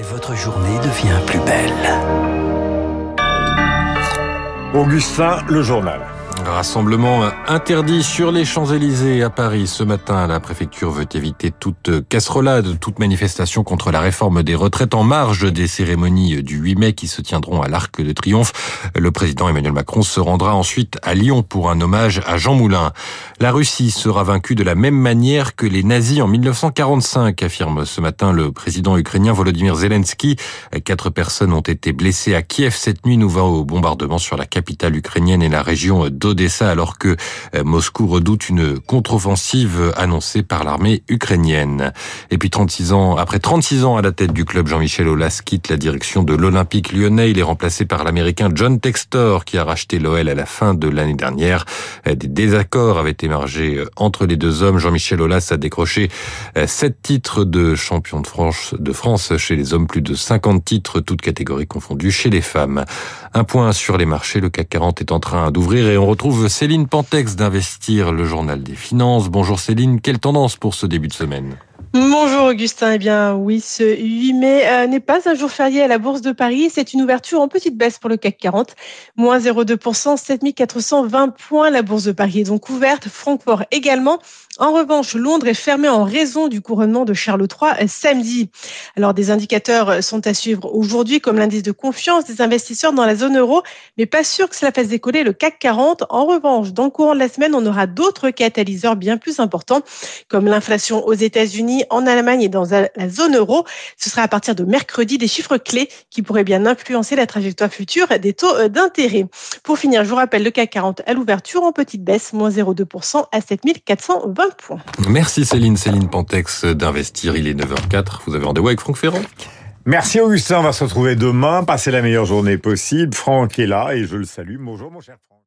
Et votre journée devient plus belle. Augustin, le journal. Rassemblement interdit sur les Champs-Élysées à Paris ce matin. La préfecture veut éviter toute casserolade, toute manifestation contre la réforme des retraites en marge des cérémonies du 8 mai qui se tiendront à l'Arc de Triomphe. Le président Emmanuel Macron se rendra ensuite à Lyon pour un hommage à Jean Moulin. La Russie sera vaincue de la même manière que les nazis en 1945, affirme ce matin le président ukrainien Volodymyr Zelensky. Quatre personnes ont été blessées à Kiev cette nuit, nous au bombardement sur la capitale ukrainienne et la région de d'Odessa alors que euh, Moscou redoute une contre-offensive annoncée par l'armée ukrainienne. Et puis 36 ans, après 36 ans à la tête du club, Jean-Michel Aulas quitte la direction de l'Olympique lyonnais. Il est remplacé par l'américain John Textor qui a racheté l'OL à la fin de l'année dernière. Des désaccords avaient émergé euh, entre les deux hommes. Jean-Michel Aulas a décroché sept titres de champion de France, de France chez les hommes, plus de 50 titres, toutes catégories confondues chez les femmes. Un point sur les marchés, le CAC 40 est en train d'ouvrir et on retrouve Céline Pantex d'Investir, le journal des finances. Bonjour Céline, quelle tendance pour ce début de semaine? Bonjour Augustin. Eh bien oui, ce 8 mai euh, n'est pas un jour férié à la Bourse de Paris. C'est une ouverture en petite baisse pour le CAC 40. Moins 0,2%, 7420 points. La Bourse de Paris est donc ouverte. Francfort également. En revanche, Londres est fermé en raison du couronnement de Charles III euh, samedi. Alors des indicateurs sont à suivre aujourd'hui comme l'indice de confiance des investisseurs dans la zone euro, mais pas sûr que cela fasse décoller le CAC 40. En revanche, dans le courant de la semaine, on aura d'autres catalyseurs bien plus importants comme l'inflation aux États-Unis en Allemagne et dans la zone euro. Ce sera à partir de mercredi des chiffres clés qui pourraient bien influencer la trajectoire future des taux euh, d'intérêt. Pour finir, je vous rappelle le CAC 40 à l'ouverture en petite baisse, moins 0,2% à 7420 points. Merci Céline, Céline Pantex d'Investir. Il est 9h04. Vous avez rendez-vous avec Franck Ferrand. Merci Augustin, on va se retrouver demain. Passez la meilleure journée possible. Franck est là et je le salue. Bonjour mon cher Franck.